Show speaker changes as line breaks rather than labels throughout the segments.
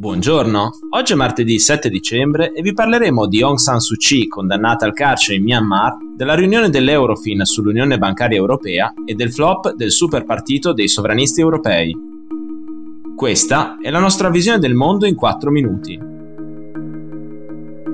Buongiorno, oggi è martedì 7 dicembre e vi parleremo di Aung San Suu Kyi condannata al carcere in Myanmar, della riunione dell'Eurofin sull'Unione Bancaria Europea e del flop del superpartito dei sovranisti europei. Questa è la nostra visione del mondo in 4 minuti.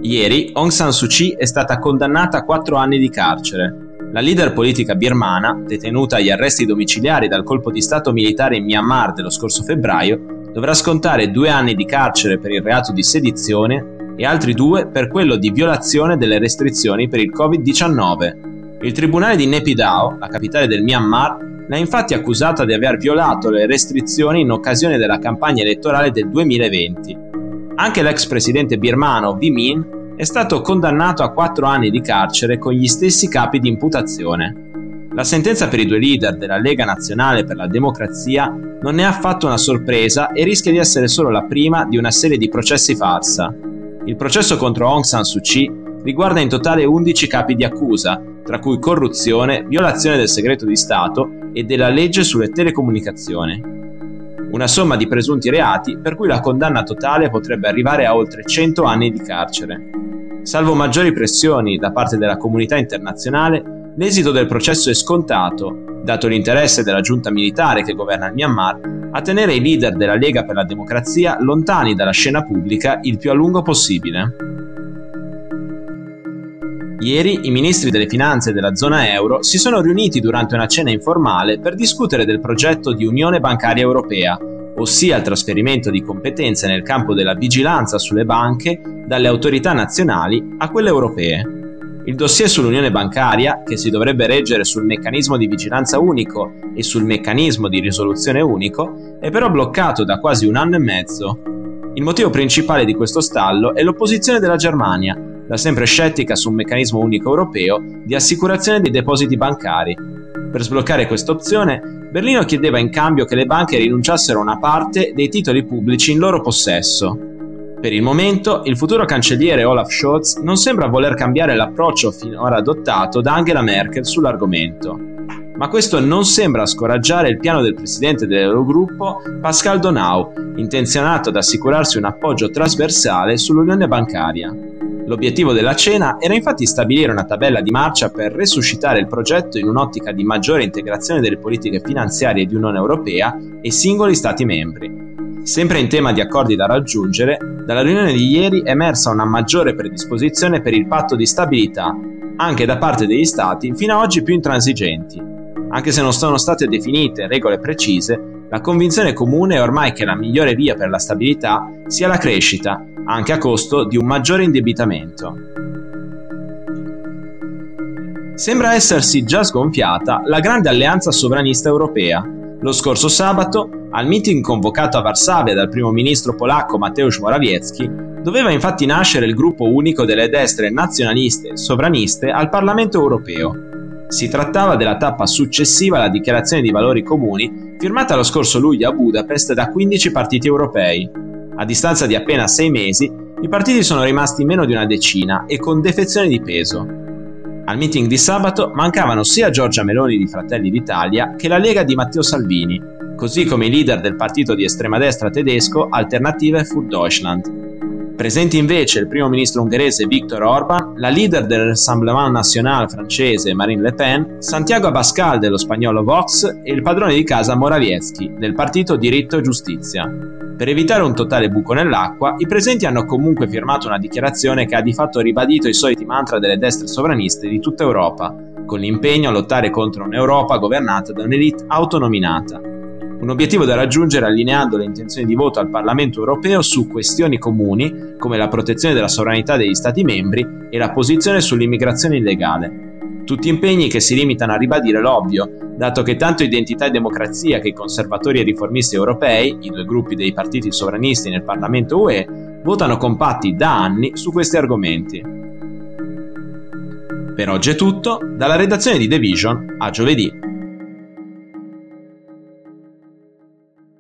Ieri Aung San Suu Kyi è stata condannata a 4 anni di carcere. La leader politica birmana, detenuta agli arresti domiciliari dal colpo di Stato militare in Myanmar dello scorso febbraio, dovrà scontare due anni di carcere per il reato di sedizione e altri due per quello di violazione delle restrizioni per il Covid-19. Il tribunale di Naypyidaw, la capitale del Myanmar, l'ha infatti accusata di aver violato le restrizioni in occasione della campagna elettorale del 2020. Anche l'ex presidente birmano Win Min è stato condannato a quattro anni di carcere con gli stessi capi di imputazione. La sentenza per i due leader della Lega Nazionale per la Democrazia non è affatto una sorpresa e rischia di essere solo la prima di una serie di processi farsa. Il processo contro Aung San Suu Kyi riguarda in totale 11 capi di accusa, tra cui corruzione, violazione del segreto di Stato e della legge sulle telecomunicazioni. Una somma di presunti reati per cui la condanna totale potrebbe arrivare a oltre 100 anni di carcere. Salvo maggiori pressioni da parte della comunità internazionale, L'esito del processo è scontato, dato l'interesse della giunta militare che governa il Myanmar a tenere i leader della Lega per la Democrazia lontani dalla scena pubblica il più a lungo possibile. Ieri i ministri delle finanze della zona euro si sono riuniti durante una cena informale per discutere del progetto di Unione Bancaria Europea, ossia il trasferimento di competenze nel campo della vigilanza sulle banche dalle autorità nazionali a quelle europee. Il dossier sull'unione bancaria, che si dovrebbe reggere sul meccanismo di vigilanza unico e sul meccanismo di risoluzione unico, è però bloccato da quasi un anno e mezzo. Il motivo principale di questo stallo è l'opposizione della Germania, da sempre scettica su un meccanismo unico europeo di assicurazione dei depositi bancari. Per sbloccare questa opzione, Berlino chiedeva in cambio che le banche rinunciassero a una parte dei titoli pubblici in loro possesso. Per il momento, il futuro cancelliere Olaf Scholz non sembra voler cambiare l'approccio finora adottato da Angela Merkel sull'argomento. Ma questo non sembra scoraggiare il piano del presidente dell'Eurogruppo, Pascal Donau, intenzionato ad assicurarsi un appoggio trasversale sull'unione bancaria. L'obiettivo della cena era infatti stabilire una tabella di marcia per resuscitare il progetto in un'ottica di maggiore integrazione delle politiche finanziarie di Unione Europea e singoli Stati membri. Sempre in tema di accordi da raggiungere, dalla riunione di ieri è emersa una maggiore predisposizione per il patto di stabilità, anche da parte degli Stati fino ad oggi più intransigenti. Anche se non sono state definite regole precise, la convinzione comune è ormai che la migliore via per la stabilità sia la crescita, anche a costo di un maggiore indebitamento. Sembra essersi già sgonfiata la grande alleanza sovranista europea. Lo scorso sabato al meeting convocato a Varsavia dal primo ministro polacco Mateusz Morawiecki, doveva infatti nascere il gruppo unico delle destre nazionaliste e sovraniste al Parlamento europeo. Si trattava della tappa successiva alla dichiarazione di valori comuni firmata lo scorso luglio a Budapest da 15 partiti europei. A distanza di appena sei mesi, i partiti sono rimasti meno di una decina e con defezioni di peso. Al meeting di sabato mancavano sia Giorgia Meloni di Fratelli d'Italia che la Lega di Matteo Salvini, così come i leader del partito di estrema destra tedesco Alternative für Deutschland. Presenti invece il primo ministro ungherese Viktor Orban, la leader del Rassemblement National francese Marine Le Pen, Santiago Abascal dello spagnolo Vox e il padrone di casa Morawiecki del partito Diritto e Giustizia. Per evitare un totale buco nell'acqua, i presenti hanno comunque firmato una dichiarazione che ha di fatto ribadito i soliti mantra delle destre sovraniste di tutta Europa, con l'impegno a lottare contro un'Europa governata da un'elite autonominata un obiettivo da raggiungere allineando le intenzioni di voto al Parlamento europeo su questioni comuni come la protezione della sovranità degli Stati membri e la posizione sull'immigrazione illegale. Tutti impegni che si limitano a ribadire l'ovvio, dato che tanto Identità e Democrazia che i conservatori e riformisti europei, i due gruppi dei partiti sovranisti nel Parlamento UE, votano compatti da anni su questi argomenti. Per oggi è tutto, dalla redazione di The Vision a giovedì.